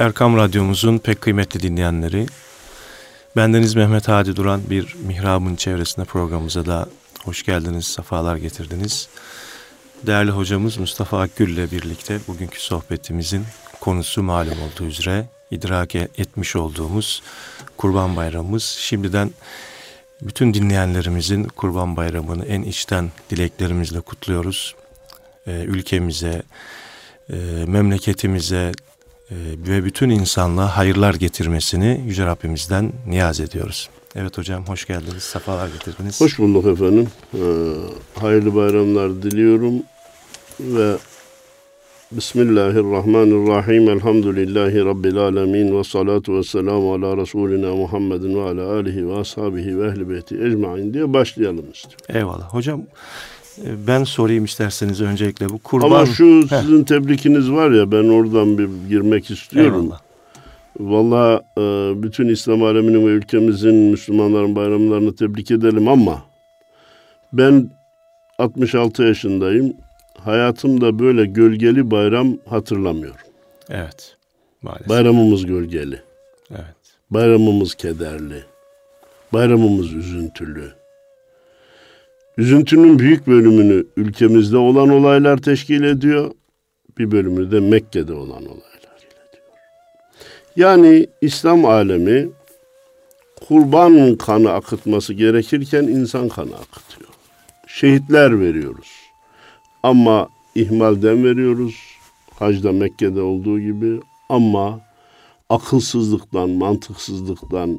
Erkam Radyomuzun pek kıymetli dinleyenleri, bendeniz Mehmet Hadi Duran bir mihrabın çevresinde programımıza da hoş geldiniz, sefalar getirdiniz. Değerli hocamız Mustafa Akgül ile birlikte bugünkü sohbetimizin konusu malum olduğu üzere idrak etmiş olduğumuz Kurban Bayramımız. Şimdiden bütün dinleyenlerimizin Kurban Bayramı'nı en içten dileklerimizle kutluyoruz. Ee, ülkemize, e, memleketimize e, ve bütün insanlığa hayırlar getirmesini Yüce Rabbimizden niyaz ediyoruz. Evet hocam hoş geldiniz, sefalar getirdiniz. Hoş bulduk efendim. Ee, hayırlı bayramlar diliyorum ve Bismillahirrahmanirrahim. Elhamdülillahi Rabbil alemin. Ve salatu ve selamu ala Resulina Muhammedin ve ala alihi ve ashabihi ve ehli beyti ecmain diye başlayalım istiyorum. Eyvallah. Hocam ben sorayım isterseniz öncelikle bu kurban... Ama şu sizin tebrikiniz var ya ben oradan bir girmek istiyorum. Eyvallah. Valla e, bütün İslam aleminin ve ülkemizin Müslümanların bayramlarını tebrik edelim ama ben 66 yaşındayım hayatımda böyle gölgeli bayram hatırlamıyorum. Evet. Maalesef. Bayramımız gölgeli. Evet. Bayramımız kederli. Bayramımız üzüntülü. Üzüntünün büyük bölümünü ülkemizde olan olaylar teşkil ediyor. Bir bölümü de Mekke'de olan olaylar. Yani İslam alemi kurban kanı akıtması gerekirken insan kanı akıtıyor. Şehitler veriyoruz. Ama ihmalden veriyoruz. Hacda Mekke'de olduğu gibi ama akılsızlıktan, mantıksızlıktan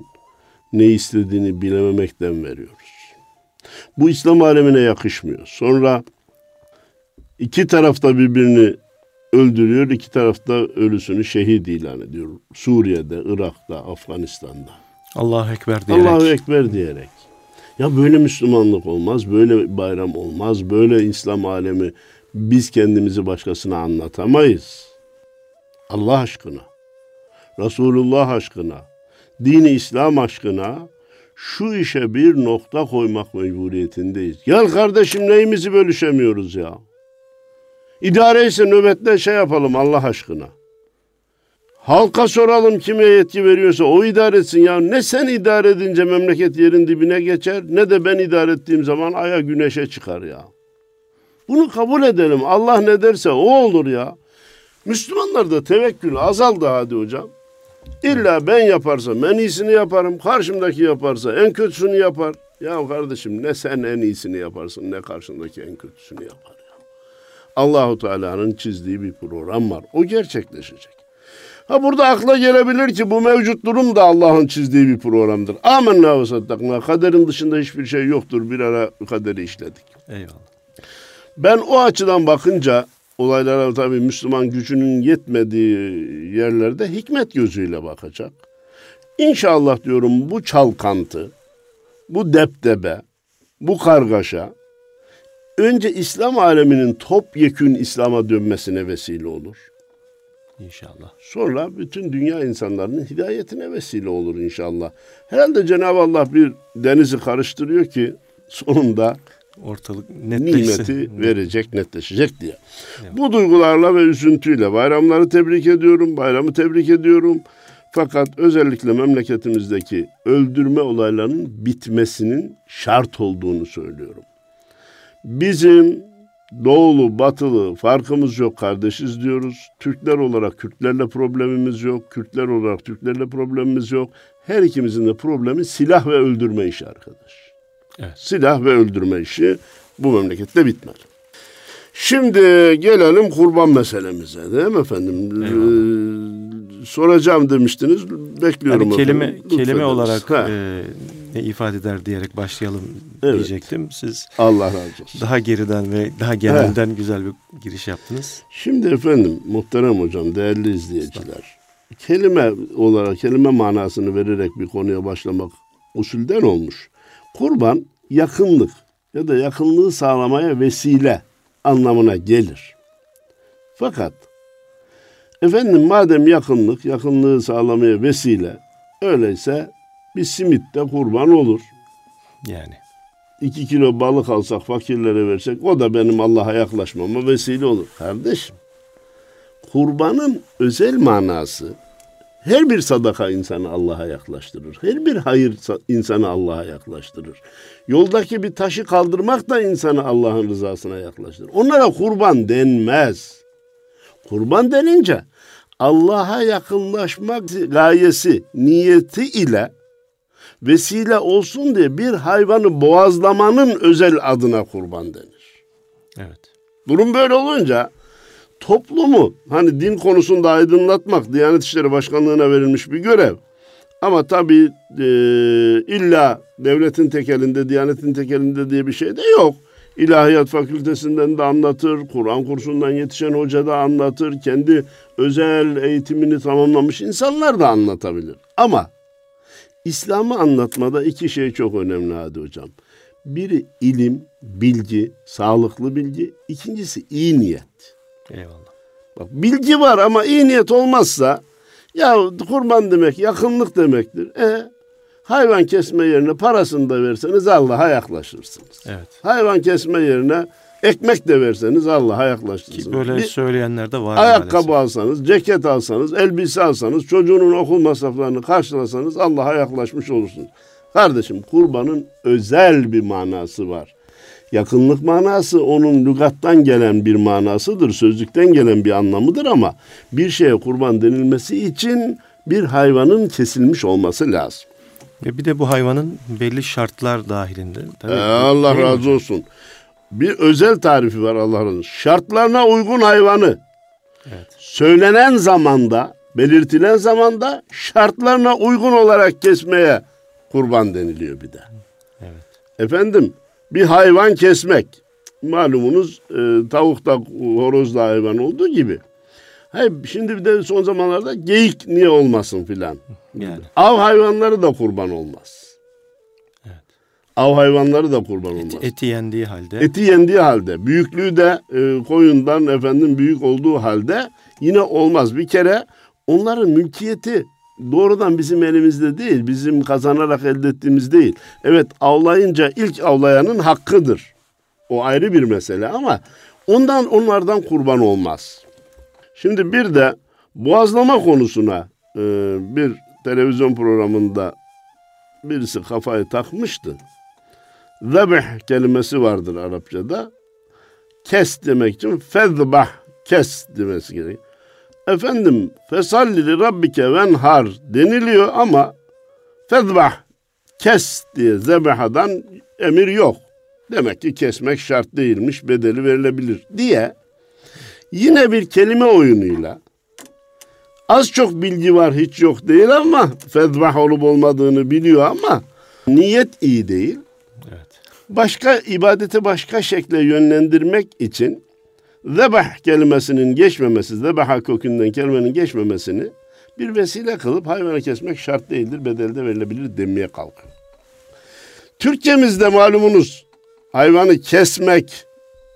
ne istediğini bilememekten veriyoruz. Bu İslam alemine yakışmıyor. Sonra iki tarafta birbirini öldürüyor, iki tarafta ölüsünü şehit ilan ediyor. Suriye'de, Irak'ta, Afganistan'da. Allahu Ekber diyerek. Allahu Ekber diyerek. Ya böyle Müslümanlık olmaz, böyle bayram olmaz, böyle İslam alemi biz kendimizi başkasına anlatamayız. Allah aşkına, Resulullah aşkına, dini İslam aşkına şu işe bir nokta koymak mecburiyetindeyiz. Gel kardeşim neyimizi bölüşemiyoruz ya. İdare ise nöbetle şey yapalım Allah aşkına. Halka soralım kime yetki veriyorsa o idare etsin ya. Ne sen idare edince memleket yerin dibine geçer ne de ben idare ettiğim zaman aya güneşe çıkar ya. Bunu kabul edelim. Allah ne derse o olur ya. Müslümanlarda tevekkül azaldı hadi hocam. İlla ben yaparsam en iyisini yaparım. Karşımdaki yaparsa en kötüsünü yapar. Ya kardeşim ne sen en iyisini yaparsın ne karşındaki en kötüsünü yapar ya. Allahu Teala'nın çizdiği bir program var. O gerçekleşecek. Ha burada akla gelebilir ki bu mevcut durum da Allah'ın çizdiği bir programdır. Amenna ve saddakna. Kaderin dışında hiçbir şey yoktur. Bir ara kaderi işledik. Eyvallah. Ben o açıdan bakınca olaylara tabii Müslüman gücünün yetmediği yerlerde hikmet gözüyle bakacak. İnşallah diyorum bu çalkantı, bu depdebe, bu kargaşa önce İslam aleminin topyekün İslam'a dönmesine vesile olur. İnşallah. Sonra bütün dünya insanlarının hidayetine vesile olur inşallah. Herhalde Cenab-ı Allah bir denizi karıştırıyor ki sonunda ortalık nimeti verecek, netleşecek diye. Evet. Bu duygularla ve üzüntüyle bayramları tebrik ediyorum, bayramı tebrik ediyorum. Fakat özellikle memleketimizdeki öldürme olaylarının bitmesinin şart olduğunu söylüyorum. Bizim doğulu, batılı farkımız yok, kardeşiz diyoruz. Türkler olarak Kürtlerle problemimiz yok, Kürtler olarak Türklerle problemimiz yok. Her ikimizin de problemi silah ve öldürme işi arkadaş. Evet. Silah ve öldürme işi bu memlekette bitmez. Şimdi gelelim kurban meselemize değil mi efendim? Ee, soracağım demiştiniz. Bekliyorum. Yani kelime efendim. kelime olarak e, ne ifade eder diyerek başlayalım evet. diyecektim. Siz Allah razı olsun. Daha geriden ve daha genelden He. güzel bir giriş yaptınız. Şimdi efendim muhterem hocam, değerli izleyiciler. Kelime olarak kelime manasını vererek bir konuya başlamak usulden olmuş. Kurban yakınlık ya da yakınlığı sağlamaya vesile anlamına gelir. Fakat efendim madem yakınlık, yakınlığı sağlamaya vesile öyleyse bir simit de kurban olur. Yani. İki kilo balık alsak fakirlere versek o da benim Allah'a yaklaşmama vesile olur. Kardeşim kurbanın özel manası Her bir sadaka insanı Allah'a yaklaştırır. Her bir hayır insanı Allah'a yaklaştırır. Yoldaki bir taşı kaldırmak da insanı Allah'ın rızasına yaklaştırır. Onlara kurban denmez. Kurban denince Allah'a yakınlaşmak gayesi, niyeti ile vesile olsun diye bir hayvanı boğazlamanın özel adına kurban denir. Evet. Durum böyle olunca toplumu hani din konusunda aydınlatmak Diyanet İşleri Başkanlığı'na verilmiş bir görev. Ama tabii e, illa devletin tekelinde, Diyanet'in tekelinde diye bir şey de yok. İlahiyat fakültesinden de anlatır, Kur'an kursundan yetişen hoca da anlatır, kendi özel eğitimini tamamlamış insanlar da anlatabilir. Ama İslam'ı anlatmada iki şey çok önemli Hadi Hocam. Biri ilim, bilgi, sağlıklı bilgi. İkincisi iyi niyet. Eyvallah. Bak bilgi var ama iyi niyet olmazsa ya kurban demek yakınlık demektir. E hayvan kesme yerine parasını da verseniz Allah'a yaklaşırsınız. Evet. Hayvan kesme yerine ekmek de verseniz Allah'a yaklaşırsınız. Ki böyle Bir söyleyenler de var ayakkabı maalesef. alsanız, ceket alsanız, elbise alsanız, çocuğunun okul masraflarını karşılasanız Allah'a yaklaşmış olursunuz. Kardeşim kurbanın özel bir manası var. Yakınlık manası onun lügattan gelen bir manasıdır, sözlükten gelen bir anlamıdır ama bir şeye kurban denilmesi için bir hayvanın kesilmiş olması lazım. Ve bir de bu hayvanın belli şartlar dahilinde. Tabii, Ee, Allah razı olsun. Bir özel tarifi var Allah razı olsun. Şartlarına uygun hayvanı Evet. söylenen zamanda, belirtilen zamanda şartlarına uygun olarak kesmeye kurban deniliyor bir de. Evet. Efendim bir hayvan kesmek. Malumunuz e, tavuk da horoz da hayvan olduğu gibi. Hayır, şimdi bir de son zamanlarda geyik niye olmasın filan. Yani. Av hayvanları da kurban olmaz. Evet. Av hayvanları da kurban olmaz. Eti yendiği halde. Eti yendiği halde, büyüklüğü de e, koyundan efendim büyük olduğu halde yine olmaz. Bir kere onların mülkiyeti doğrudan bizim elimizde değil, bizim kazanarak elde ettiğimiz değil. Evet avlayınca ilk avlayanın hakkıdır. O ayrı bir mesele ama ondan onlardan kurban olmaz. Şimdi bir de boğazlama konusuna e, bir televizyon programında birisi kafayı takmıştı. Zebih kelimesi vardır Arapçada. Kes demek için fezbah kes demesi gerek. Efendim fesalli li rabbike venhar deniliyor ama fezbah kes diye zebahadan emir yok. Demek ki kesmek şart değilmiş, bedeli verilebilir diye yine bir kelime oyunuyla az çok bilgi var hiç yok değil ama fezbah olup olmadığını biliyor ama niyet iyi değil Evet. başka ibadete başka şekle yönlendirmek için zebah kelimesinin geçmemesi, zebaha kökünden kelimenin geçmemesini bir vesile kılıp hayvanı kesmek şart değildir, bedelde verilebilir demeye kalkıyor. Türkçemizde malumunuz hayvanı kesmek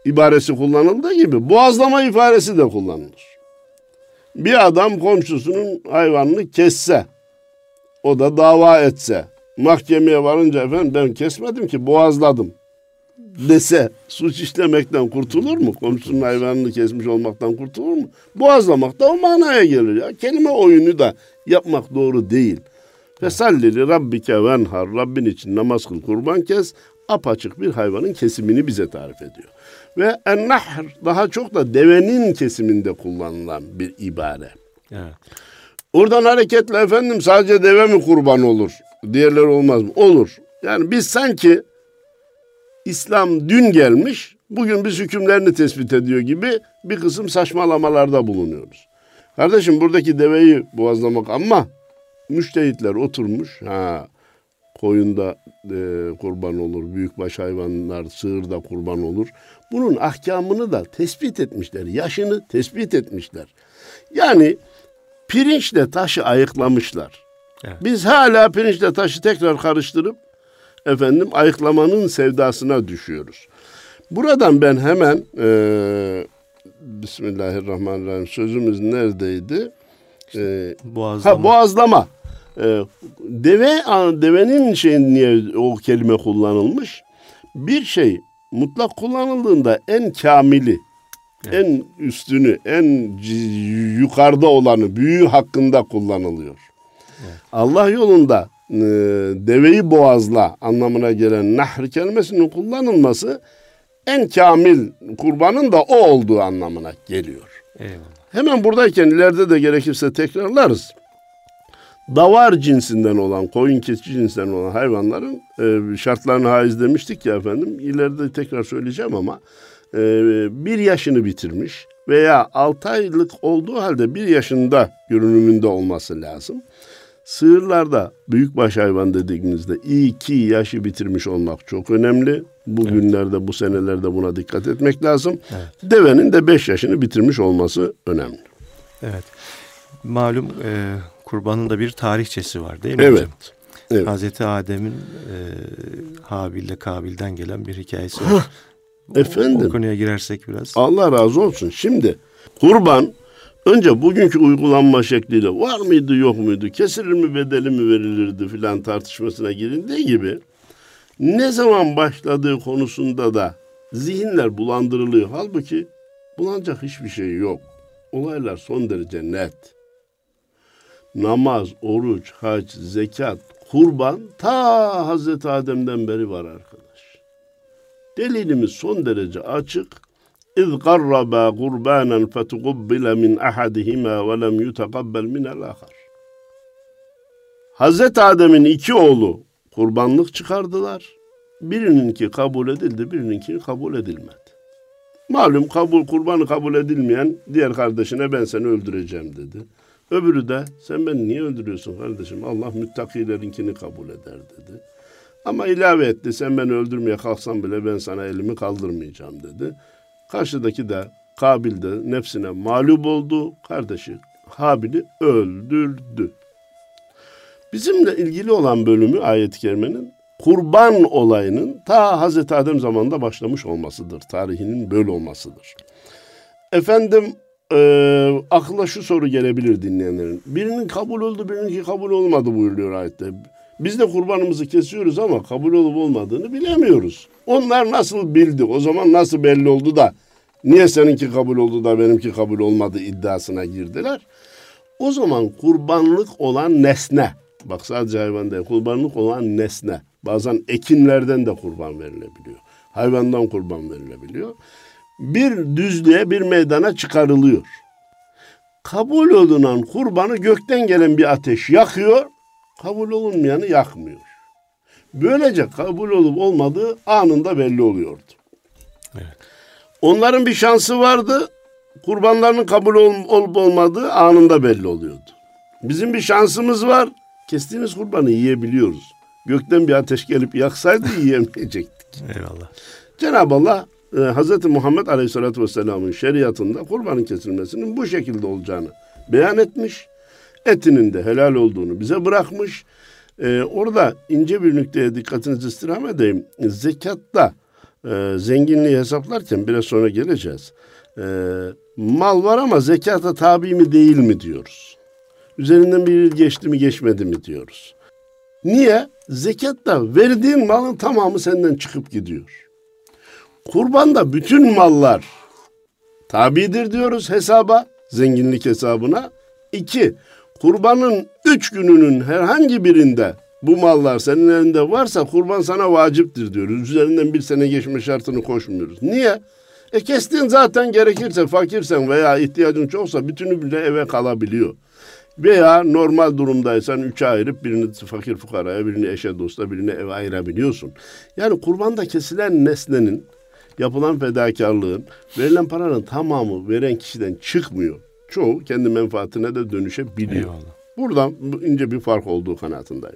ibaresi kullanıldığı gibi boğazlama ifadesi de kullanılır. Bir adam komşusunun hayvanını kesse, o da dava etse, mahkemeye varınca efendim ben kesmedim ki boğazladım dese suç işlemekten kurtulur mu? Komşunun hayvanını kesmiş olmaktan kurtulur mu? Boğazlamak da o manaya gelir ya. Kelime oyunu da yapmak doğru değil. Fesallili rabbike venhar. Rabbin için namaz kıl kurban kes. Apaçık bir hayvanın kesimini bize tarif ediyor. Ve ennahr daha çok da devenin kesiminde kullanılan bir ibare. Evet. Oradan hareketle efendim sadece deve mi kurban olur? Diğerleri olmaz mı? Olur. Yani biz sanki İslam dün gelmiş, bugün biz hükümlerini tespit ediyor gibi bir kısım saçmalamalarda bulunuyoruz. Kardeşim buradaki deveyi boğazlamak ama müştehitler oturmuş. Ha koyunda e, kurban olur, büyükbaş hayvanlar, sığır da kurban olur. Bunun ahkamını da tespit etmişler, yaşını tespit etmişler. Yani pirinçle taşı ayıklamışlar. Evet. Biz hala pirinçle taşı tekrar karıştırıp efendim ayıklamanın sevdasına düşüyoruz. Buradan ben hemen e, Bismillahirrahmanirrahim sözümüz neredeydi? E, Boğazlama. ha boğazlama. E, deve devenin şeyin niye o kelime kullanılmış? Bir şey mutlak kullanıldığında en kamili, Evet. En üstünü, en yukarıda olanı, büyüğü hakkında kullanılıyor. Evet. Allah yolunda e, deveyi boğazla anlamına gelen nahr kelimesinin kullanılması en kamil kurbanın da o olduğu anlamına geliyor. Eyvallah. Hemen buradayken ileride de gerekirse tekrarlarız. Davar cinsinden olan, koyun keçi cinsinden olan hayvanların e, şartlarını haiz demiştik ya efendim. İleride tekrar söyleyeceğim ama e, bir yaşını bitirmiş veya altı aylık olduğu halde bir yaşında görünümünde olması lazım. Sığırlarda büyükbaş hayvan dediğimizde iki yaşı bitirmiş olmak çok önemli. Bugünlerde, evet. bu senelerde buna dikkat etmek lazım. Evet. Devenin de beş yaşını bitirmiş olması önemli. Evet. Malum e, kurbanın da bir tarihçesi var değil mi evet. hocam? Evet. Hazreti Adem'in e, Habil'le Kabil'den gelen bir hikayesi var. Efendim. O, o konuya girersek biraz. Allah razı olsun. Şimdi kurban önce bugünkü uygulanma şekliyle var mıydı yok muydu? Kesilir mi bedeli mi verilirdi filan tartışmasına girildiği gibi ne zaman başladığı konusunda da zihinler bulandırılıyor. Halbuki bulanacak hiçbir şey yok. Olaylar son derece net namaz, oruç, hac, zekat, kurban ta Hazreti Adem'den beri var arkadaş. Delilimiz son derece açık. İz qarraba qurbanan fetuqabbala min ve lem yutaqabbal min el-ahar. Hazreti Adem'in iki oğlu kurbanlık çıkardılar. Birininki kabul edildi, birininki kabul edilmedi. Malum kabul kurbanı kabul edilmeyen diğer kardeşine ben seni öldüreceğim dedi. Öbürü de sen beni niye öldürüyorsun kardeşim? Allah müttakilerinkini kabul eder dedi. Ama ilave etti sen beni öldürmeye kalksan bile ben sana elimi kaldırmayacağım dedi. Karşıdaki de Kabil de nefsine mağlup oldu. Kardeşi Habil'i öldürdü. Bizimle ilgili olan bölümü ayet-i kerimenin kurban olayının ta Hazreti Adem zamanında başlamış olmasıdır. Tarihinin böyle olmasıdır. Efendim e, akla şu soru gelebilir dinleyenlerin. Birinin kabul oldu, birininki kabul olmadı buyuruyor ayette. Biz de kurbanımızı kesiyoruz ama kabul olup olmadığını bilemiyoruz. Onlar nasıl bildi? O zaman nasıl belli oldu da niye seninki kabul oldu da benimki kabul olmadı iddiasına girdiler. O zaman kurbanlık olan nesne, bak sadece hayvan değil, kurbanlık olan nesne. Bazen ekinlerden de kurban verilebiliyor. Hayvandan kurban verilebiliyor bir düzlüğe bir meydana çıkarılıyor. Kabul olunan kurbanı gökten gelen bir ateş yakıyor, kabul olunmayanı yakmıyor. Böylece kabul olup olmadığı anında belli oluyordu. Evet. Onların bir şansı vardı, kurbanlarının kabul olup olmadığı anında belli oluyordu. Bizim bir şansımız var, kestiğimiz kurbanı yiyebiliyoruz. Gökten bir ateş gelip yaksaydı yiyemeyecektik. Eyvallah. Cenab-ı Allah e, Hz. Muhammed Aleyhisselatü Vesselam'ın şeriatında kurbanın kesilmesinin bu şekilde olacağını beyan etmiş. Etinin de helal olduğunu bize bırakmış. E, orada ince bir nükteye dikkatinizi istirham edeyim. Zekatta e, zenginliği hesaplarken biraz sonra geleceğiz. E, mal var ama zekata tabi mi değil mi diyoruz. Üzerinden bir yıl geçti mi geçmedi mi diyoruz. Niye? Zekatta verdiğin malın tamamı senden çıkıp gidiyor. Kurbanda bütün mallar tabidir diyoruz hesaba, zenginlik hesabına. İki, kurbanın üç gününün herhangi birinde bu mallar senin elinde varsa kurban sana vaciptir diyoruz. Üzerinden bir sene geçme şartını koşmuyoruz. Niye? E kestiğin zaten gerekirse fakirsen veya ihtiyacın çoksa bütünü bile eve kalabiliyor. Veya normal durumdaysan üçe ayırıp birini fakir fukaraya, birini eşe dosta, birini eve ayırabiliyorsun. Yani kurbanda kesilen nesnenin yapılan fedakarlığın, verilen paranın tamamı veren kişiden çıkmıyor. Çoğu kendi menfaatine de dönüşebiliyor. Eyvallah. Buradan ince bir fark olduğu kanaatindeyim.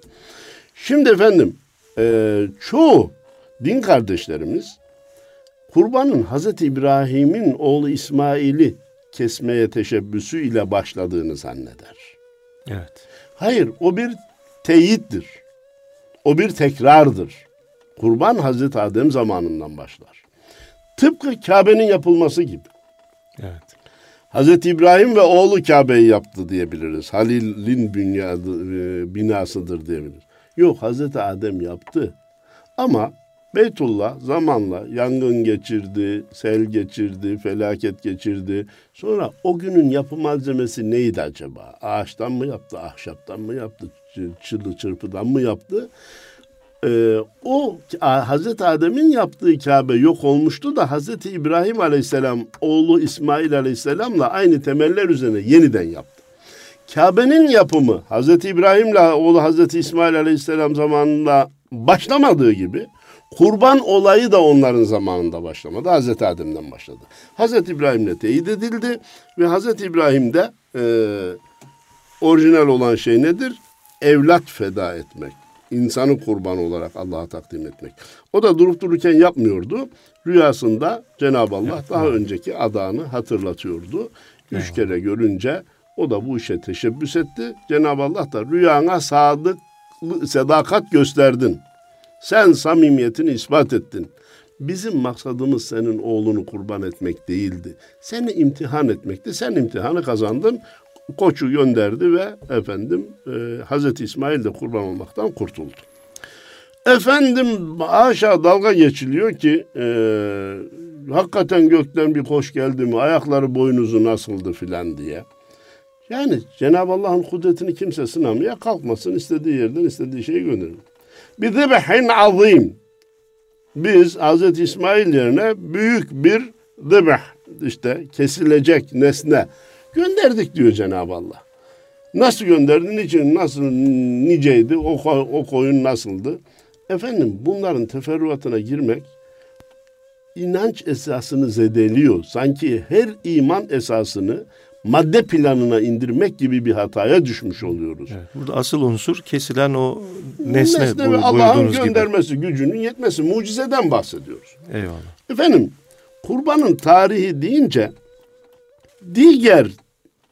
Şimdi efendim e, çoğu din kardeşlerimiz kurbanın Hazreti İbrahim'in oğlu İsmail'i kesmeye teşebbüsü ile başladığını zanneder. Evet. Hayır o bir teyittir. O bir tekrardır. Kurban Hazreti Adem zamanından başlar. Tıpkı Kabe'nin yapılması gibi. Evet. Hazreti İbrahim ve oğlu Kabe'yi yaptı diyebiliriz. Halil'in e, binasıdır diyebiliriz. Yok Hazreti Adem yaptı. Ama Beytullah zamanla yangın geçirdi, sel geçirdi, felaket geçirdi. Sonra o günün yapı malzemesi neydi acaba? Ağaçtan mı yaptı, ahşaptan mı yaptı, çılı çırpıdan mı yaptı? Ee, o Hazreti Adem'in yaptığı Kabe yok olmuştu da Hazreti İbrahim Aleyhisselam oğlu İsmail Aleyhisselam'la aynı temeller üzerine yeniden yaptı. Kabe'nin yapımı Hazreti İbrahim'le oğlu Hazreti İsmail Aleyhisselam zamanında başlamadığı gibi kurban olayı da onların zamanında başlamadı. Hazreti Adem'den başladı. Hazreti İbrahim'le teyit edildi ve Hazreti İbrahim'de e, orijinal olan şey nedir? Evlat feda etmek. İnsanı kurban olarak Allah'a takdim etmek. O da durup dururken yapmıyordu. Rüyasında Cenab-ı Allah evet. daha önceki adağını hatırlatıyordu. Üç evet. kere görünce o da bu işe teşebbüs etti. Cenab-ı Allah da rüyana sadık, sadakat gösterdin. Sen samimiyetini ispat ettin. Bizim maksadımız senin oğlunu kurban etmek değildi. Seni imtihan etmekti. Sen imtihanı kazandın. Koçu gönderdi ve efendim e, Hazreti İsmail de kurban olmaktan kurtuldu. Efendim aşağı dalga geçiliyor ki e, hakikaten gökten bir koş geldi mi ayakları boynuzu nasıldı filan diye. Yani Cenab-ı Allah'ın kudretini kimse sınamaya kalkmasın istediği yerden istediği şeyi gönderir. Bir zebehin azim. Biz Hz. İsmail yerine büyük bir zebeh işte kesilecek nesne gönderdik diyor Cenab-ı Allah. Nasıl gönderdi? Niçin? Nasıl niceydi? O, o koyun nasıldı? Efendim bunların teferruatına girmek inanç esasını zedeliyor. Sanki her iman esasını madde planına indirmek gibi bir hataya düşmüş oluyoruz. Evet, burada asıl unsur kesilen o nesne, nesne ve Allah'ın göndermesi, gibi. gücünün yetmesi, mucizeden bahsediyoruz. Eyvallah. Efendim, kurbanın tarihi deyince diğer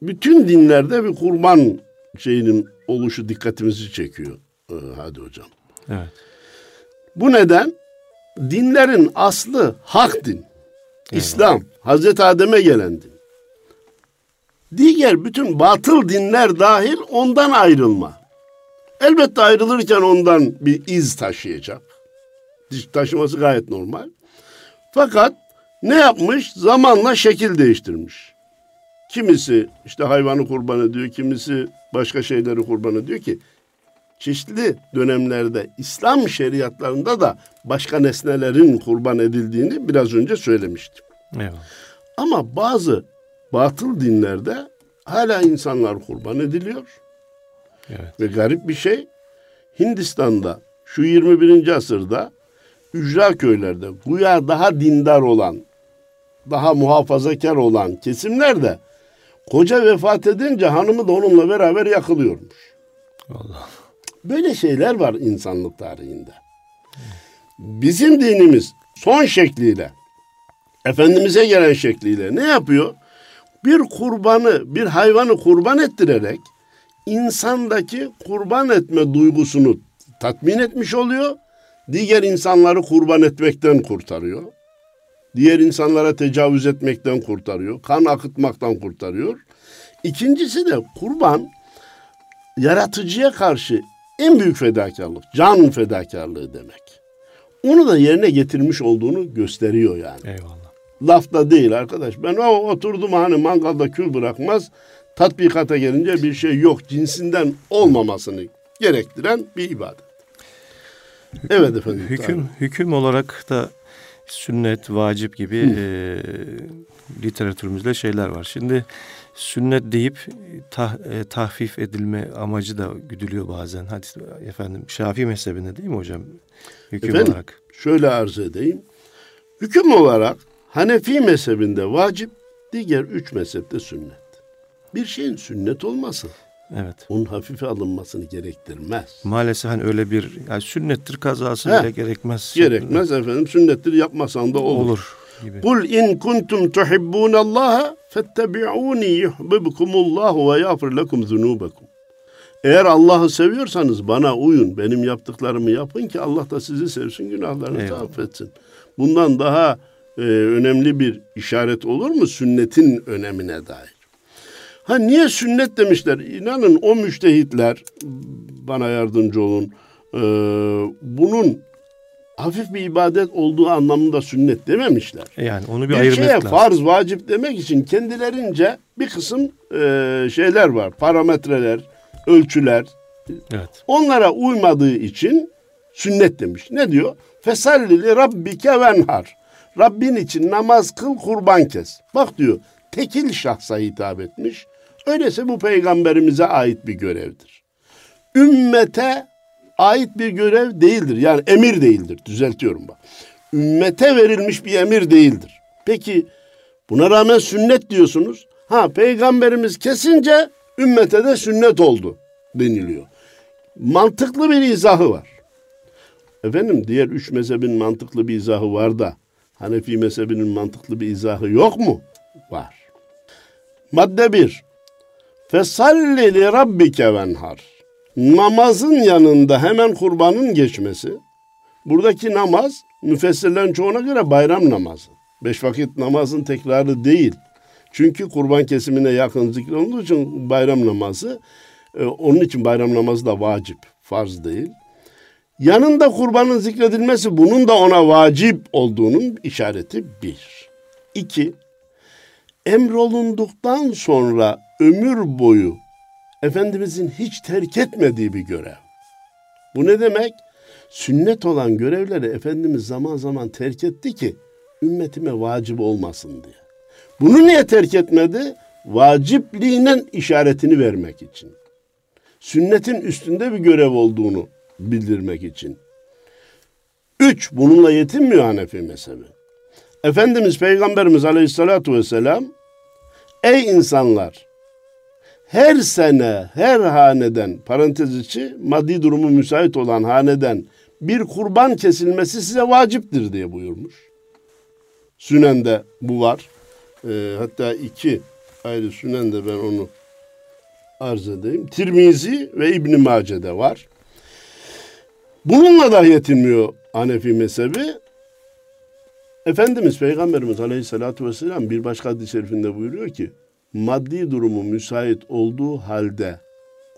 bütün dinlerde bir kurban şeyinin oluşu dikkatimizi çekiyor. Ee, hadi hocam. Evet. Bu neden? Dinlerin aslı hak din. İslam, Hazreti Adem'e gelen din diğer bütün batıl dinler dahil ondan ayrılma. Elbette ayrılırken ondan bir iz taşıyacak. Taşıması gayet normal. Fakat ne yapmış? Zamanla şekil değiştirmiş. Kimisi işte hayvanı kurban ediyor, kimisi başka şeyleri kurban ediyor ki çeşitli dönemlerde İslam şeriatlarında da başka nesnelerin kurban edildiğini biraz önce söylemiştim. Evet. Ama bazı batıl dinlerde hala insanlar kurban ediliyor. Evet. Ve garip bir şey Hindistan'da şu 21. asırda ücra köylerde güya daha dindar olan, daha muhafazakar olan kesimler koca vefat edince hanımı da onunla beraber yakılıyormuş. Allah. Böyle şeyler var insanlık tarihinde. Bizim dinimiz son şekliyle, Efendimiz'e gelen şekliyle ne yapıyor? bir kurbanı, bir hayvanı kurban ettirerek insandaki kurban etme duygusunu tatmin etmiş oluyor. Diğer insanları kurban etmekten kurtarıyor. Diğer insanlara tecavüz etmekten kurtarıyor. Kan akıtmaktan kurtarıyor. İkincisi de kurban yaratıcıya karşı en büyük fedakarlık, can fedakarlığı demek. Onu da yerine getirmiş olduğunu gösteriyor yani. Eyvallah lafta değil arkadaş. Ben o oturdum hani mangalda kül bırakmaz. Tatbikata gelince bir şey yok. Cinsinden olmamasını gerektiren bir ibadet. Hüküm, evet efendim. Hüküm, hüküm olarak da sünnet, vacip gibi e, literatürümüzde şeyler var. Şimdi sünnet deyip tah, e, tahfif edilme amacı da güdülüyor bazen. Hadi efendim Şafii mezhebinde değil mi hocam? Hüküm efendim, olarak. Şöyle arz edeyim. Hüküm olarak Hanefi mezhebinde vacip, diğer üç mezhepte sünnet. Bir şeyin sünnet olması Evet. Onun hafife alınmasını gerektirmez. Maalesef hani öyle bir yani sünnettir kazası bile gerekmez. Gerekmez efendim. Sünnettir yapmasan da olur. Olur. Gibi. Kul in kuntum tuhibbunallaha fettebi'uni yuhibbukumullahu ve yağfir lekum zunubakum. Eğer Allah'ı seviyorsanız bana uyun. Benim yaptıklarımı yapın ki Allah da sizi sevsin, günahlarınızı affetsin. Bundan daha e, önemli bir işaret olur mu sünnetin önemine dair? Ha niye sünnet demişler? İnanın o müştehitler bana yardımcı olun. E, bunun hafif bir ibadet olduğu anlamında sünnet dememişler. Yani onu bir, Bir ayırmak lazım. farz, vacip demek için kendilerince bir kısım e, şeyler var. Parametreler, ölçüler. Evet. Onlara uymadığı için sünnet demiş. Ne diyor? Fesallili rabbike venhar. Rabbin için namaz kıl, kurban kes. Bak diyor, tekil şahsa hitap etmiş. Öyleyse bu peygamberimize ait bir görevdir. Ümmete ait bir görev değildir. Yani emir değildir. Düzeltiyorum bak. Ümmete verilmiş bir emir değildir. Peki buna rağmen sünnet diyorsunuz. Ha peygamberimiz kesince ümmete de sünnet oldu deniliyor. Mantıklı bir izahı var. Efendim diğer üç mezhebin mantıklı bir izahı var da Hanefi mezhebinin mantıklı bir izahı yok mu? Var. Madde bir. Fesalli li rabbike venhar. Namazın yanında hemen kurbanın geçmesi. Buradaki namaz müfessirlerin çoğuna göre bayram namazı. Beş vakit namazın tekrarı değil. Çünkü kurban kesimine yakın zikrolunduğu için bayram namazı. e, onun için bayram namazı da vacip, farz değil. Yanında kurbanın zikredilmesi bunun da ona vacip olduğunun işareti bir. İki, emrolunduktan sonra ömür boyu Efendimizin hiç terk etmediği bir görev. Bu ne demek? Sünnet olan görevleri Efendimiz zaman zaman terk etti ki ümmetime vacip olmasın diye. Bunu niye terk etmedi? Vacipliğinin işaretini vermek için. Sünnetin üstünde bir görev olduğunu bildirmek için. Üç, bununla yetinmiyor Hanefi mezhebi. Efendimiz Peygamberimiz Aleyhisselatü Vesselam, ey insanlar, her sene her haneden, parantez içi, maddi durumu müsait olan haneden bir kurban kesilmesi size vaciptir diye buyurmuş. Sünen'de bu var. Ee, hatta iki ayrı Sünen'de ben onu arz edeyim. Tirmizi ve İbn Mace'de var. Bununla da yetinmiyor Hanefi mezhebi. Efendimiz Peygamberimiz Aleyhisselatü Vesselam bir başka hadis-i şerifinde buyuruyor ki maddi durumu müsait olduğu halde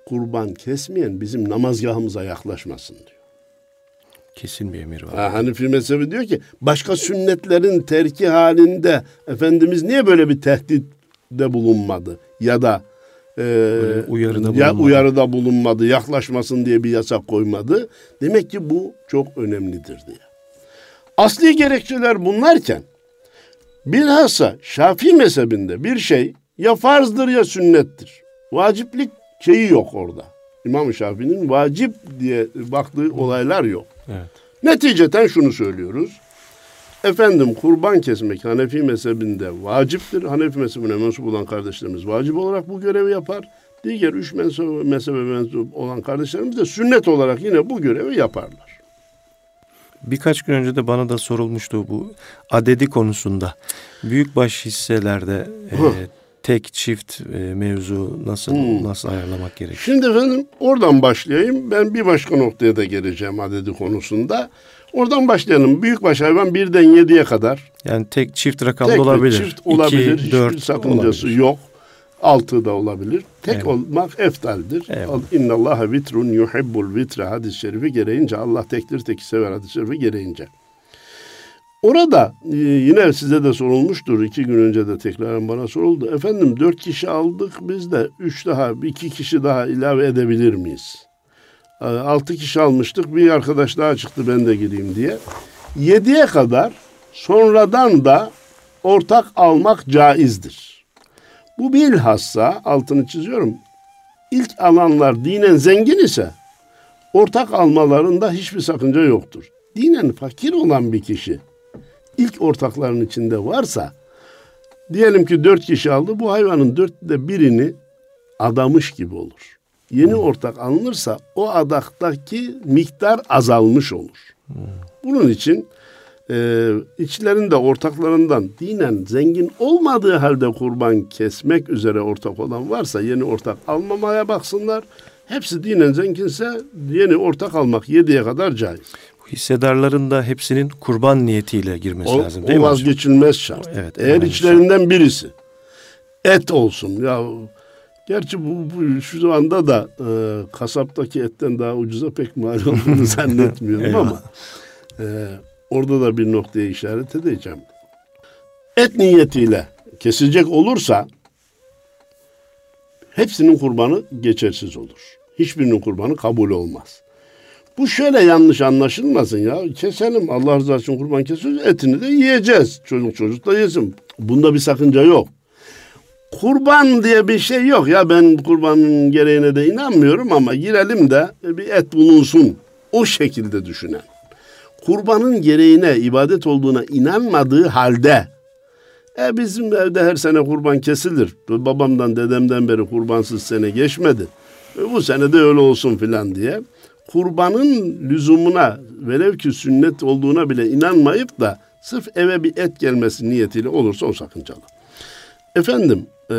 kurban kesmeyen bizim namazgahımıza yaklaşmasın diyor. Kesin bir emir var. Ha, Hanefi mezhebi diyor ki başka sünnetlerin terki halinde Efendimiz niye böyle bir tehditte bulunmadı ya da e, Böyle uyarıda ya bulunmadı. uyarıda bulunmadı, yaklaşmasın diye bir yasak koymadı. Demek ki bu çok önemlidir diye. Asli gerekçeler bunlarken bilhassa Şafii mezhebinde bir şey ya farzdır ya sünnettir. Vaciplik şeyi yok orada. İmam Şafii'nin vacip diye baktığı olaylar yok. Evet. Neticeten şunu söylüyoruz. Efendim kurban kesmek Hanefi mezhebinde vaciptir. Hanefi mezhebine mensup olan kardeşlerimiz vacip olarak bu görevi yapar. Diğer üç mezhebe, mensup olan kardeşlerimiz de sünnet olarak yine bu görevi yaparlar. Birkaç gün önce de bana da sorulmuştu bu adedi konusunda. Büyükbaş hisselerde e. tek çift e, mevzu nasıl Hı. nasıl ayarlamak gerekir? Şimdi efendim oradan başlayayım. Ben bir başka noktaya da geleceğim adedi konusunda. Oradan başlayalım. Büyükbaş hayvan birden yediye kadar Yani tek çift rakamda Tek olabilir. çift olabilir. İki, Hiçbir dört sakıncası olabilir. yok. Altı da olabilir. Tek Evet. olmak eftaldir. Eyvallah. İnna Allaha vitrun yuhibbul vitre hadis-i şerifi gereğince Allah tektir teki sever hadis-i şerifi gereğince. Orada e, yine size de sorulmuştur. iki gün önce de tekraren bana soruldu. Efendim dört kişi aldık biz de üç daha, iki kişi daha ilave edebilir miyiz? E, Altı kişi almıştık. Bir arkadaş daha çıktı ben de gireyim diye. Yediye kadar sonradan da ortak almak caizdir. Bu bilhassa altını çiziyorum. İlk alanlar dinen zengin ise ortak almalarında hiçbir sakınca yoktur. Dinen fakir olan bir kişi ilk ortakların içinde varsa diyelim ki dört kişi aldı bu hayvanın dörtte birini adamış gibi olur. Yeni ortak alınırsa o adaktaki miktar azalmış olur. Bunun için e, içlerinde ortaklarından dinen zengin olmadığı halde kurban kesmek üzere ortak olan varsa yeni ortak almamaya baksınlar. Hepsi dinen zenginse yeni ortak almak yediye kadar caiz. Hissedarların da hepsinin kurban niyetiyle girmesi O, lazım o değil mi hocam? vazgeçilmez şart. Evet, Eğer içlerinden birisi et olsun ya gerçi bu, bu şu anda da e, kasaptaki etten daha ucuza pek mal olduğunu zannetmiyorum ama Ee, orada da bir noktaya işaret edeceğim. Et niyetiyle kesilecek olursa hepsinin kurbanı geçersiz olur. Hiçbirinin kurbanı kabul olmaz. Bu şöyle yanlış anlaşılmasın ya. Keselim Allah rızası için kurban kesiyoruz. Etini de yiyeceğiz. Çocuk çocuk da yesin. Bunda bir sakınca yok. Kurban diye bir şey yok ya ben kurbanın gereğine de inanmıyorum ama girelim de bir et bulunsun. O şekilde düşünen. Kurbanın gereğine ibadet olduğuna inanmadığı halde e bizim evde her sene kurban kesilir. Babamdan dedemden beri kurbansız sene geçmedi. E, bu sene de öyle olsun filan diye. Kurbanın lüzumuna velev ki sünnet olduğuna bile inanmayıp da sırf eve bir et gelmesi niyetiyle olursa o sakıncalı. Efendim e,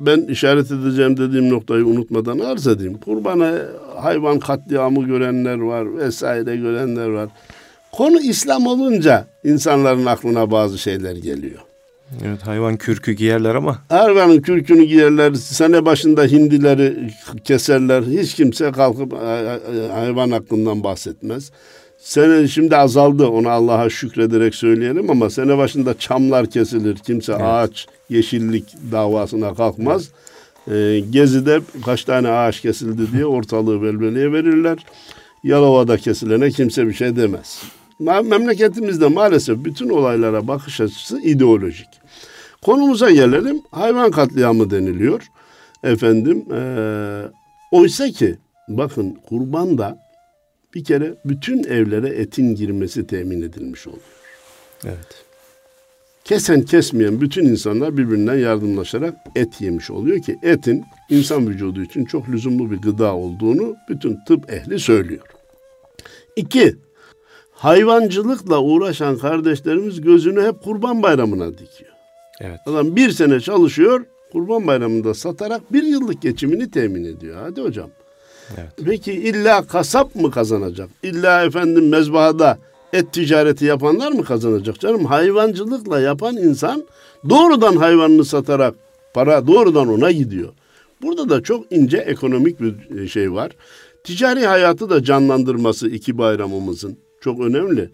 ben işaret edeceğim dediğim noktayı unutmadan arz edeyim. Kurbana hayvan katliamı görenler var vesaire görenler var. Konu İslam olunca insanların aklına bazı şeyler geliyor. Evet hayvan kürkü giyerler ama. Hayvanın kürkünü giyerler. Sene başında hindileri keserler. Hiç kimse kalkıp hayvan hakkından bahsetmez. Sene şimdi azaldı onu Allah'a şükrederek söyleyelim ama sene başında çamlar kesilir. Kimse evet. ağaç, yeşillik davasına kalkmaz. Ee, Gezi'de kaç tane ağaç kesildi diye ortalığı belbeleye verirler. Yalova'da kesilene kimse bir şey demez. Memleketimizde maalesef bütün olaylara bakış açısı ideolojik. Konumuza gelelim. Hayvan katliamı deniliyor. Efendim, e, oysa ki bakın kurban da bir kere bütün evlere etin girmesi temin edilmiş oluyor. Evet. Kesen kesmeyen bütün insanlar birbirinden yardımlaşarak et yemiş oluyor ki etin insan vücudu için çok lüzumlu bir gıda olduğunu bütün tıp ehli söylüyor. İki, hayvancılıkla uğraşan kardeşlerimiz gözünü hep kurban bayramına dikiyor. Evet. Adam bir sene çalışıyor, kurban bayramında satarak bir yıllık geçimini temin ediyor. Hadi hocam. Evet. Peki illa kasap mı kazanacak? İlla efendim mezbahada et ticareti yapanlar mı kazanacak canım? Hayvancılıkla yapan insan doğrudan hayvanını satarak para doğrudan ona gidiyor. Burada da çok ince ekonomik bir şey var. Ticari hayatı da canlandırması iki bayramımızın çok önemli.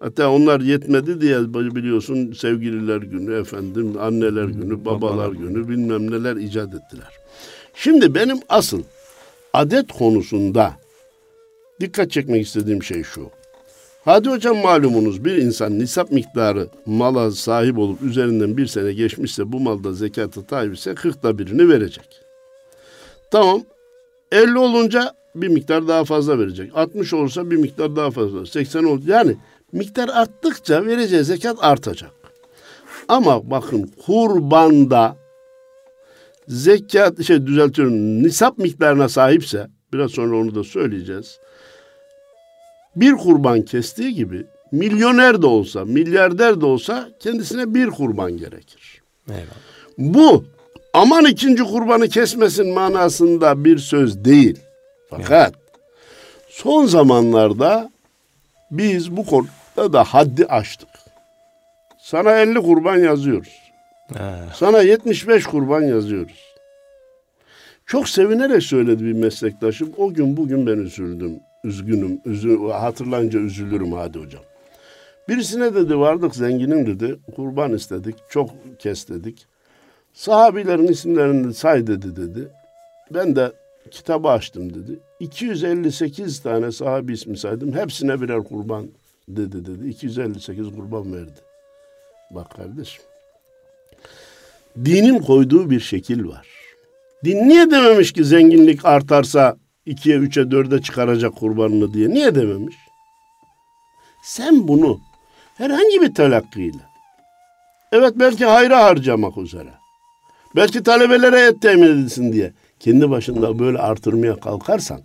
Hatta onlar yetmedi diye biliyorsun sevgililer günü efendim anneler günü babalar günü bilmem neler icat ettiler. Şimdi benim asıl adet konusunda dikkat çekmek istediğim şey şu. Hadi hocam malumunuz bir insan nisap miktarı mala sahip olup üzerinden bir sene geçmişse bu malda zekatı tabi ise kırkta birini verecek. Tamam 50 olunca bir miktar daha fazla verecek. 60 olursa bir miktar daha fazla. 80 oldu. Yani miktar arttıkça vereceği zekat artacak. Ama bakın kurbanda zekat şey düzeltiyorum nisap miktarına sahipse biraz sonra onu da söyleyeceğiz. Bir kurban kestiği gibi milyoner de olsa, milyarder de olsa kendisine bir kurban gerekir. Eyvallah. Bu aman ikinci kurbanı kesmesin manasında bir söz değil. Fakat son zamanlarda biz bu konuda da haddi aştık. Sana 50 kurban yazıyoruz. He. Sana 75 kurban yazıyoruz. Çok sevinerek söyledi bir meslektaşım. O gün bugün ben üzüldüm. Üzgünüm. Üzü, hatırlayınca üzülürüm hadi hocam. Birisine dedi vardık zenginin dedi. Kurban istedik. Çok kes dedik. Sahabilerin isimlerini say dedi dedi. Ben de kitabı açtım dedi. 258 tane sahabi ismi saydım. Hepsine birer kurban dedi dedi. 258 kurban verdi. Bak kardeşim. Dinin koyduğu bir şekil var. Din niye dememiş ki zenginlik artarsa ikiye, üçe, dörde çıkaracak kurbanını diye. Niye dememiş? Sen bunu herhangi bir telakkiyle evet belki hayra harcamak üzere belki talebelere et temin edilsin diye kendi başında böyle artırmaya kalkarsan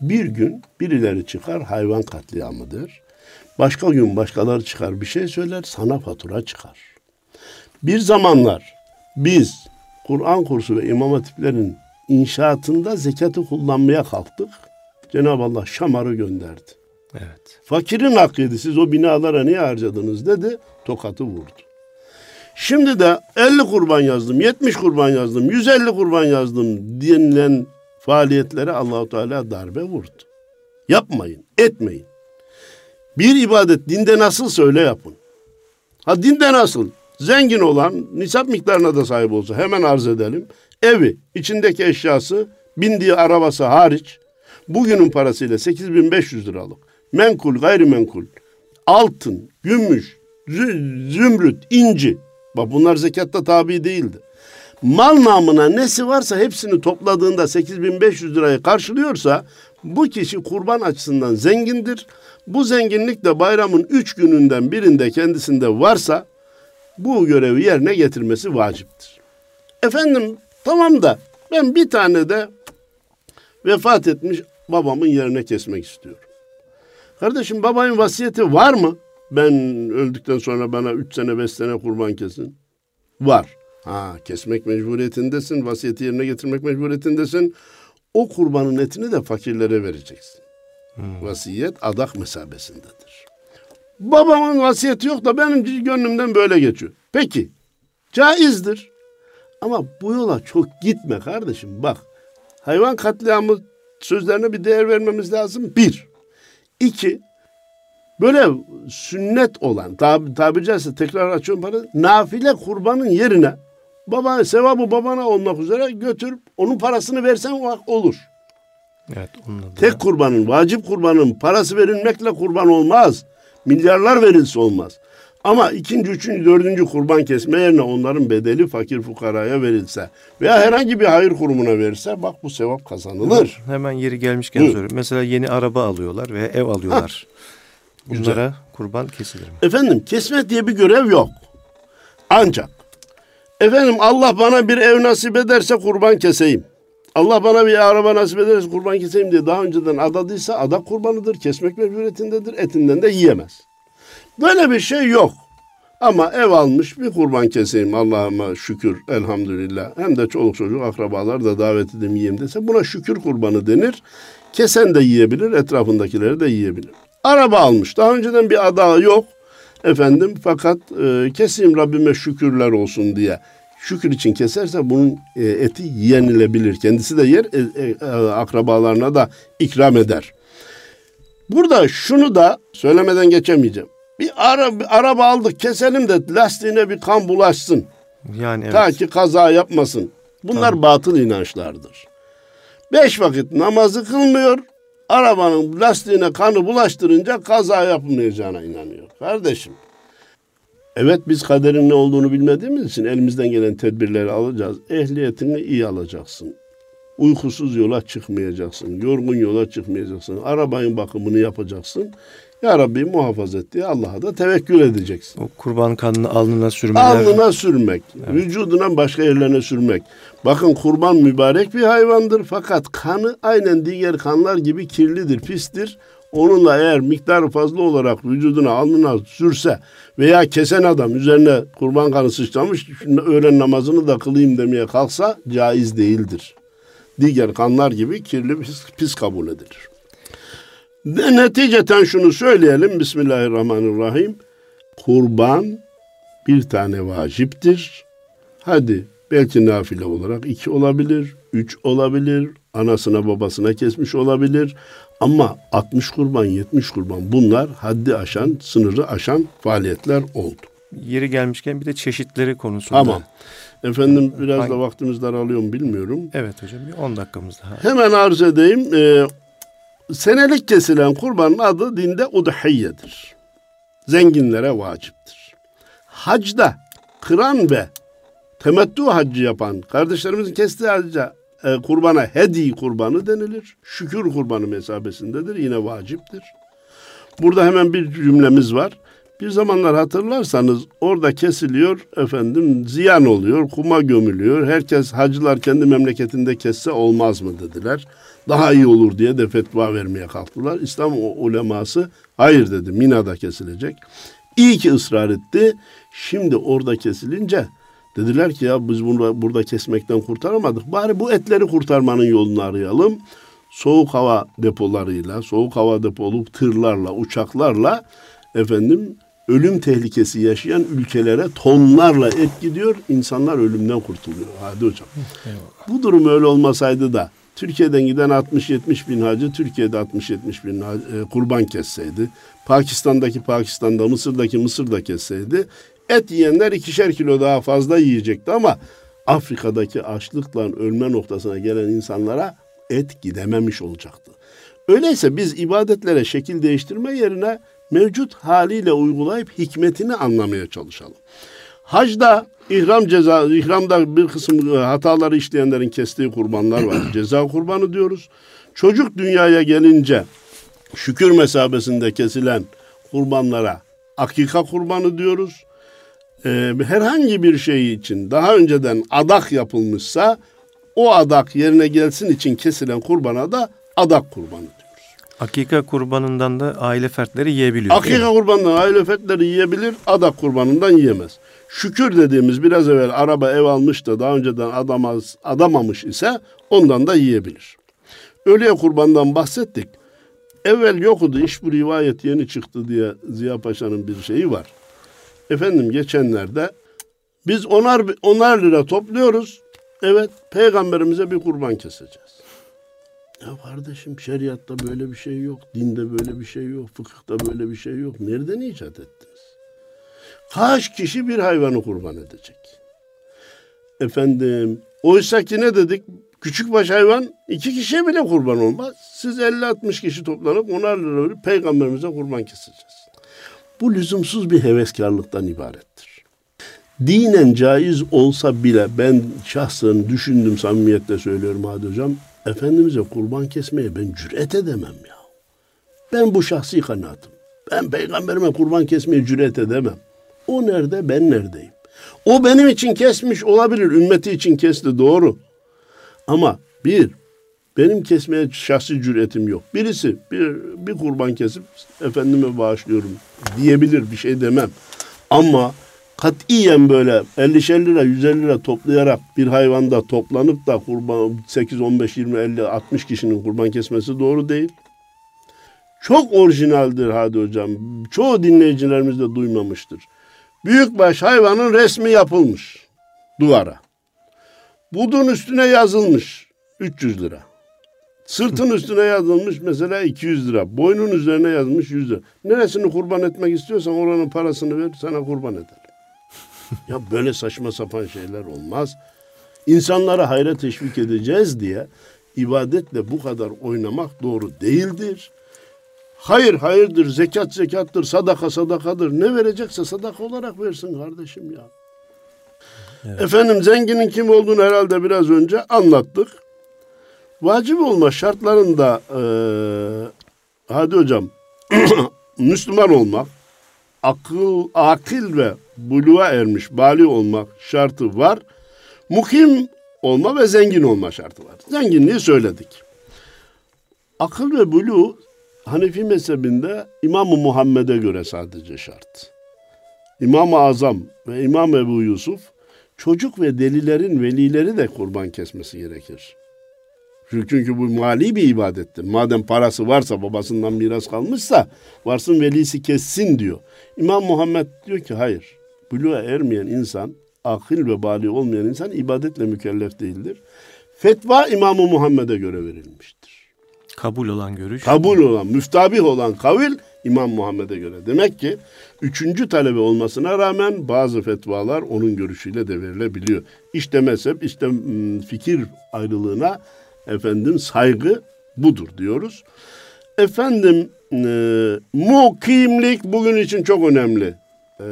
bir gün birileri çıkar hayvan katliamıdır. Başka gün başkaları çıkar bir şey söyler sana fatura çıkar. Bir zamanlar biz Kur'an kursu ve imam hatiplerin inşaatında zekatı kullanmaya kalktık. Cenab-ı Allah şamarı gönderdi. Evet. Fakirin hakkıydı. Siz o binalara niye harcadınız dedi. Tokatı vurdu. Şimdi de 50 kurban yazdım, 70 kurban yazdım, 150 kurban yazdım denilen faaliyetlere Allahu Teala darbe vurdu. Yapmayın, etmeyin. Bir ibadet dinde nasıl öyle yapın. Ha dinde nasıl? Zengin olan nisap miktarına da sahip olsa hemen arz edelim. Evi, içindeki eşyası, bindiği arabası hariç bugünün parasıyla 8500 liralık menkul gayrimenkul altın, gümüş, zümrüt, inci bak bunlar zekatta tabi değildi. Mal namına nesi varsa hepsini topladığında 8500 lirayı karşılıyorsa bu kişi kurban açısından zengindir. Bu zenginlik de bayramın üç gününden birinde kendisinde varsa bu görevi yerine getirmesi vaciptir. Efendim tamam da ben bir tane de vefat etmiş babamın yerine kesmek istiyorum. Kardeşim babanın vasiyeti var mı? Ben öldükten sonra bana üç sene beş sene kurban kesin. Var. Ha kesmek mecburiyetindesin, vasiyeti yerine getirmek mecburiyetindesin. O kurbanın etini de fakirlere vereceksin. Hmm. Vasiyet adak mesabesindedir. Babamın vasiyeti yok da benim gönlümden böyle geçiyor. Peki caizdir. Ama bu yola çok gitme kardeşim. Bak hayvan katliamı sözlerine bir değer vermemiz lazım. Bir. İki. Böyle sünnet olan tab tabiri caizse tekrar açıyorum para nafile kurbanın yerine baba sevabı babana olmak üzere götür onun parasını versen olur. Evet, Tek kurbanın, vacip kurbanın parası verilmekle kurban olmaz. Milyarlar verilse olmaz. Ama ikinci, üçüncü, dördüncü kurban kesme yerine onların bedeli fakir fukaraya verilse veya herhangi bir hayır kurumuna verirse bak bu sevap kazanılır. Hemen yeri gelmişken soruyorum. Mesela yeni araba alıyorlar veya ev alıyorlar. Ha. Bunlara Güzel. kurban kesilir mi? Efendim kesme diye bir görev yok. Ancak efendim Allah bana bir ev nasip ederse kurban keseyim. Allah bana bir araba nasip ederse kurban keseyim diye daha önceden adadıysa adak kurbanıdır. Kesmek mecburiyetindedir. Etinden de yiyemez. Böyle bir şey yok. Ama ev almış bir kurban keseyim Allah'ıma şükür elhamdülillah. Hem de çoluk çocuk akrabalar da davet edeyim yiyeyim dese buna şükür kurbanı denir. Kesen de yiyebilir etrafındakileri de yiyebilir. Araba almış daha önceden bir adağı yok efendim fakat e, keseyim Rabbime şükürler olsun diye şükür için keserse bunun e, eti yenilebilir. Kendisi de yer, e, e, akrabalarına da ikram eder. Burada şunu da söylemeden geçemeyeceğim. Bir, ara, bir araba aldık keselim de lastiğine bir kan bulaşsın. Yani evet. Ta ki kaza yapmasın. Bunlar tamam. batıl inançlardır. Beş vakit namazı kılmıyor. Arabanın lastiğine kanı bulaştırınca kaza yapmayacağına inanıyor. Kardeşim Evet biz kaderin ne olduğunu bilmediğimiz için elimizden gelen tedbirleri alacağız. Ehliyetini iyi alacaksın. Uykusuz yola çıkmayacaksın. Yorgun yola çıkmayacaksın. Arabanın bakımını yapacaksın. Ya Rabbi muhafaza et diye Allah'a da tevekkül edeceksin. O kurban kanını alnına sürmek. Alnına sürmek. Evet. Vücuduna başka yerlerine sürmek. Bakın kurban mübarek bir hayvandır fakat kanı aynen diğer kanlar gibi kirlidir, pistir. Onunla eğer miktarı fazla olarak vücuduna, alnına sürse veya kesen adam üzerine kurban kanı sıçramış, öğlen namazını da kılayım demeye kalksa caiz değildir. Diğer kanlar gibi kirli pis, pis kabul edilir. Ve neticeten şunu söyleyelim. Bismillahirrahmanirrahim. Kurban bir tane vaciptir. Hadi belki nafile olarak iki olabilir, üç olabilir, anasına babasına kesmiş olabilir. Ama 60 kurban, 70 kurban bunlar haddi aşan, sınırı aşan faaliyetler oldu. Yeri gelmişken bir de çeşitleri konusunda. Tamam. Efendim biraz Hangi? da vaktimiz daralıyor mu bilmiyorum. Evet hocam bir 10 dakikamız daha. Hemen arz edeyim. Ee, senelik kesilen kurbanın adı dinde udhiyyedir. Zenginlere vaciptir. Hacda kıran ve temettü haccı yapan kardeşlerimizin kestiği hacca e, kurbana hedi kurbanı denilir. Şükür kurbanı mesabesindedir. Yine vaciptir. Burada hemen bir cümlemiz var. Bir zamanlar hatırlarsanız orada kesiliyor efendim ziyan oluyor, kuma gömülüyor. Herkes hacılar kendi memleketinde kesse olmaz mı dediler. Daha iyi olur diye de fetva vermeye kalktılar. İslam uleması hayır dedi Mina'da kesilecek. İyi ki ısrar etti. Şimdi orada kesilince Dediler ki ya biz bunu burada kesmekten kurtaramadık. Bari bu etleri kurtarmanın yolunu arayalım. Soğuk hava depolarıyla, soğuk hava depolu tırlarla, uçaklarla efendim ölüm tehlikesi yaşayan ülkelere tonlarla et gidiyor. İnsanlar ölümden kurtuluyor. Hadi hocam. Eyvallah. Bu durum öyle olmasaydı da Türkiye'den giden 60-70 bin hacı Türkiye'de 60-70 bin hacı, e, kurban kesseydi. Pakistan'daki Pakistan'da, Mısır'daki Mısır'da kesseydi. Et yiyenler ikişer kilo daha fazla yiyecekti ama Afrika'daki açlıkla ölme noktasına gelen insanlara et gidememiş olacaktı. Öyleyse biz ibadetlere şekil değiştirme yerine mevcut haliyle uygulayıp hikmetini anlamaya çalışalım. Hacda ihram ceza, ihramda bir kısım e, hataları işleyenlerin kestiği kurbanlar var. ceza kurbanı diyoruz. Çocuk dünyaya gelince şükür mesabesinde kesilen kurbanlara akika kurbanı diyoruz. Ee, herhangi bir şey için daha önceden adak yapılmışsa o adak yerine gelsin için kesilen kurbana da adak kurbanı. Akika kurbanından da aile fertleri yiyebiliyor. Akika kurbanından aile fertleri yiyebilir, adak kurbanından yiyemez. Şükür dediğimiz biraz evvel araba ev almış da daha önceden adamaz, adamamış ise ondan da yiyebilir. Ölüye kurbandan bahsettik. Evvel yoktu iş bu rivayet yeni çıktı diye Ziya Paşa'nın bir şeyi var. Efendim geçenlerde biz onar, onar lira topluyoruz. Evet peygamberimize bir kurban keseceğiz. Ya kardeşim şeriatta böyle bir şey yok. Dinde böyle bir şey yok. Fıkıhta böyle bir şey yok. Nereden icat ettiniz? Kaç kişi bir hayvanı kurban edecek? Efendim oysa ki ne dedik? Küçük baş hayvan iki kişiye bile kurban olmaz. Siz 50-60 kişi toplanıp onar lira peygamberimize kurban keseceğiz. Bu lüzumsuz bir heveskarlıktan ibarettir. Dinen caiz olsa bile ben şahsen düşündüm samimiyetle söylüyorum Hadi Hocam. Efendimiz'e kurban kesmeye ben cüret edemem ya. Ben bu şahsi kanaatim. Ben peygamberime kurban kesmeye cüret edemem. O nerede ben neredeyim? O benim için kesmiş olabilir. Ümmeti için kesti doğru. Ama bir benim kesmeye şahsi cüretim yok. Birisi bir, bir kurban kesip efendime bağışlıyorum diyebilir bir şey demem. Ama katiyen böyle 50 lira 150 lira toplayarak bir hayvanda toplanıp da kurban 8 15 20 50 60 kişinin kurban kesmesi doğru değil. Çok orijinaldir Hadi hocam. Çoğu dinleyicilerimiz de duymamıştır. Büyükbaş hayvanın resmi yapılmış duvara. Budun üstüne yazılmış 300 lira. Sırtın üstüne yazılmış mesela 200 lira. Boynun üzerine yazılmış 100 lira. Neresini kurban etmek istiyorsan oranın parasını ver sana kurban eder. ya böyle saçma sapan şeyler olmaz. İnsanlara hayra teşvik edeceğiz diye ibadetle bu kadar oynamak doğru değildir. Hayır hayırdır, zekat zekattır, sadaka sadakadır. Ne verecekse sadaka olarak versin kardeşim ya. Evet. Efendim zenginin kim olduğunu herhalde biraz önce anlattık. Vacip olma şartlarında e, hadi hocam Müslüman olmak, akıl, akil ve buluğa ermiş, bali olmak şartı var. Mukim olma ve zengin olma şartı var. Zenginliği söyledik. Akıl ve bulu Hanefi mezhebinde İmam-ı Muhammed'e göre sadece şart. İmam-ı Azam ve İmam Ebu Yusuf çocuk ve delilerin velileri de kurban kesmesi gerekir. Çünkü bu mali bir ibadettir. Madem parası varsa babasından miras kalmışsa varsın velisi kessin diyor. İmam Muhammed diyor ki hayır. Buluğa ermeyen insan, akıl ve bali olmayan insan ibadetle mükellef değildir. Fetva İmam-ı Muhammed'e göre verilmiştir. Kabul olan görüş. Kabul olan, müftabih olan kavil İmam Muhammed'e göre. Demek ki üçüncü talebe olmasına rağmen bazı fetvalar onun görüşüyle de verilebiliyor. İşte mezhep, işte fikir ayrılığına efendim saygı budur diyoruz. Efendim e, mukimlik bugün için çok önemli. E,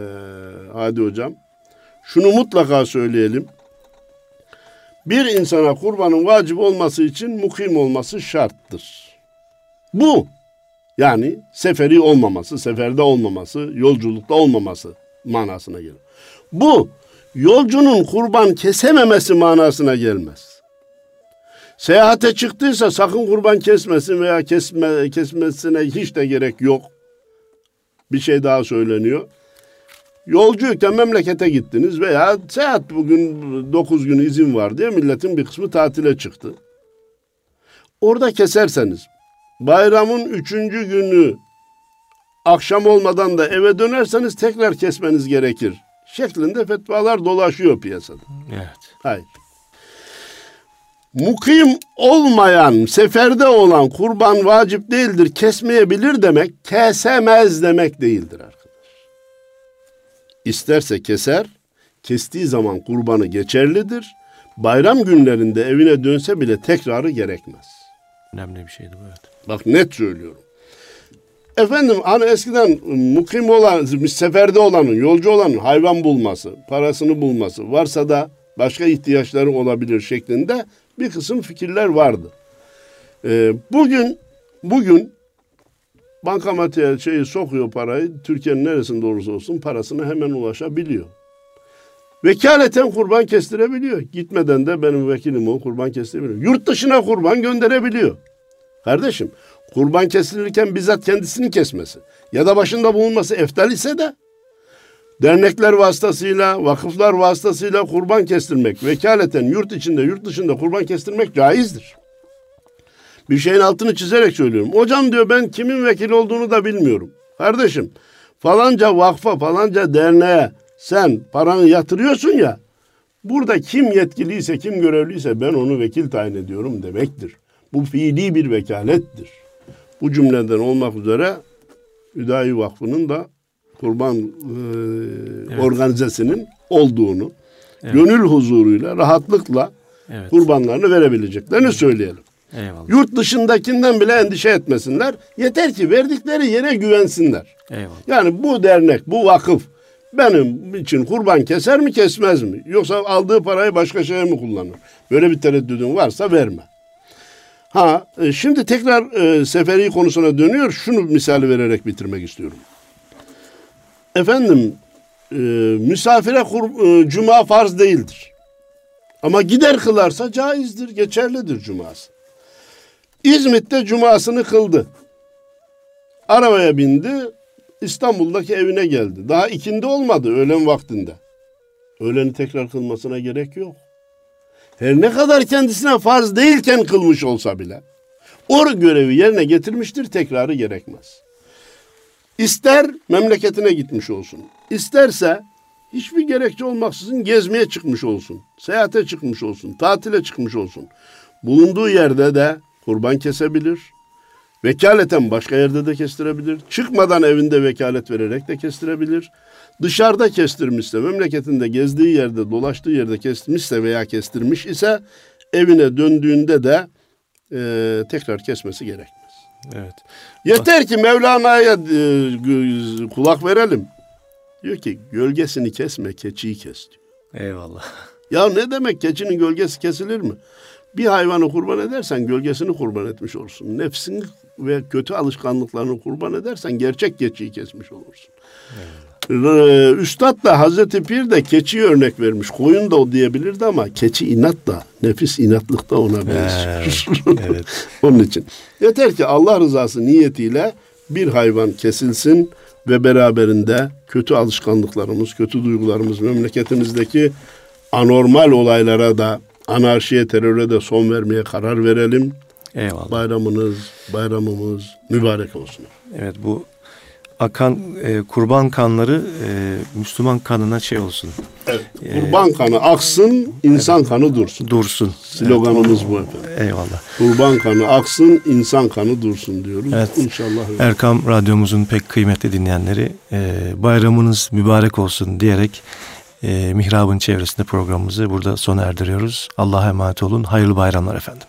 hadi hocam. Şunu mutlaka söyleyelim. Bir insana kurbanın vacip olması için mukim olması şarttır. Bu yani seferi olmaması, seferde olmaması, yolculukta olmaması manasına gelir. Bu yolcunun kurban kesememesi manasına gelmez. Seyahate çıktıysa sakın kurban kesmesin veya kesme, kesmesine hiç de gerek yok. Bir şey daha söyleniyor. Yolculukta memlekete gittiniz veya seyahat bugün 9 gün izin var diye milletin bir kısmı tatile çıktı. Orada keserseniz bayramın üçüncü günü akşam olmadan da eve dönerseniz tekrar kesmeniz gerekir. Şeklinde fetvalar dolaşıyor piyasada. Evet. Hayır. mukim olmayan, seferde olan kurban vacip değildir, kesmeyebilir demek, kesemez demek değildir arkadaş. İsterse keser, kestiği zaman kurbanı geçerlidir. Bayram günlerinde evine dönse bile tekrarı gerekmez. Önemli bir şeydi bu evet. Bak net söylüyorum. Efendim hani eskiden mukim olan, seferde olanın, yolcu olanın hayvan bulması, parasını bulması, varsa da başka ihtiyaçları olabilir şeklinde bir kısım fikirler vardı. Ee, bugün bugün bankamatiğe şeyi sokuyor parayı, Türkiye'nin neresinde olursa olsun parasına hemen ulaşabiliyor. Vekaleten kurban kestirebiliyor. Gitmeden de benim vekilim o kurban kestirebiliyor. Yurt dışına kurban gönderebiliyor. Kardeşim kurban kesilirken bizzat kendisini kesmesi ya da başında bulunması eftal ise de dernekler vasıtasıyla, vakıflar vasıtasıyla kurban kestirmek, vekaleten yurt içinde, yurt dışında kurban kestirmek caizdir. Bir şeyin altını çizerek söylüyorum. Hocam diyor ben kimin vekil olduğunu da bilmiyorum. Kardeşim falanca vakfa, falanca derneğe sen paranı yatırıyorsun ya. Burada kim yetkiliyse, kim görevliyse ben onu vekil tayin ediyorum demektir. Bu fiili bir vekalettir. Bu cümleden olmak üzere Hüdayi Vakfı'nın da kurban e, evet. organizesinin olduğunu evet. gönül huzuruyla, rahatlıkla evet. kurbanlarını verebileceklerini evet. söyleyelim. Eyvallah. Yurt dışındakinden bile endişe etmesinler. Yeter ki verdikleri yere güvensinler. Eyvallah. Yani bu dernek, bu vakıf benim için kurban keser mi kesmez mi? Yoksa aldığı parayı başka şeye mi kullanır? Böyle bir tereddüdün varsa verme. Ha e, şimdi tekrar e, seferi konusuna dönüyor. Şunu misali vererek bitirmek istiyorum. Efendim e, misafire kur, e, cuma farz değildir. Ama gider kılarsa caizdir, geçerlidir cuması. İzmit'te cumasını kıldı. Arabaya bindi, İstanbul'daki evine geldi. Daha ikindi olmadı öğlen vaktinde. Öğleni tekrar kılmasına gerek yok. Her ne kadar kendisine farz değilken kılmış olsa bile o görevi yerine getirmiştir tekrarı gerekmez. İster memleketine gitmiş olsun. isterse hiçbir gerekçe olmaksızın gezmeye çıkmış olsun. Seyahate çıkmış olsun. Tatile çıkmış olsun. Bulunduğu yerde de kurban kesebilir. Vekaleten başka yerde de kestirebilir. Çıkmadan evinde vekalet vererek de kestirebilir. Dışarıda kestirmişse, memleketinde gezdiği yerde, dolaştığı yerde kestirmişse veya kestirmiş ise evine döndüğünde de e, tekrar kesmesi gerekmez. Evet. Yeter ki Mevlana'ya e, kulak verelim. Diyor ki gölgesini kesme, keçiyi kes diyor. Eyvallah. Ya ne demek keçinin gölgesi kesilir mi? Bir hayvanı kurban edersen gölgesini kurban etmiş olursun. Nefsini ve kötü alışkanlıklarını kurban edersen gerçek keçiyi kesmiş olursun. Evet. Üstad da Hazreti Pir de keçi örnek vermiş. Koyun da o diyebilirdi ama keçi inat da, nefis inatlık da ona benziyor. Evet. evet. Onun için. Yeter ki Allah rızası niyetiyle bir hayvan kesilsin ve beraberinde kötü alışkanlıklarımız, kötü duygularımız, memleketimizdeki anormal olaylara da, anarşiye, teröre de son vermeye karar verelim. Eyvallah. Bayramınız, bayramımız mübarek olsun. Evet bu akan e, kurban kanları e, Müslüman kanına şey olsun. Evet, e, kurban kanı aksın, insan evet, kanı dursun. Dursun. Sloganımız evet. bu efendim. Eyvallah. Kurban kanı aksın, insan kanı dursun diyoruz. Evet. İnşallah. Öyle. Erkam Radyomuzun pek kıymetli dinleyenleri e, bayramınız mübarek olsun diyerek Mihrab'ın çevresinde programımızı burada sona erdiriyoruz. Allah'a emanet olun. Hayırlı bayramlar efendim.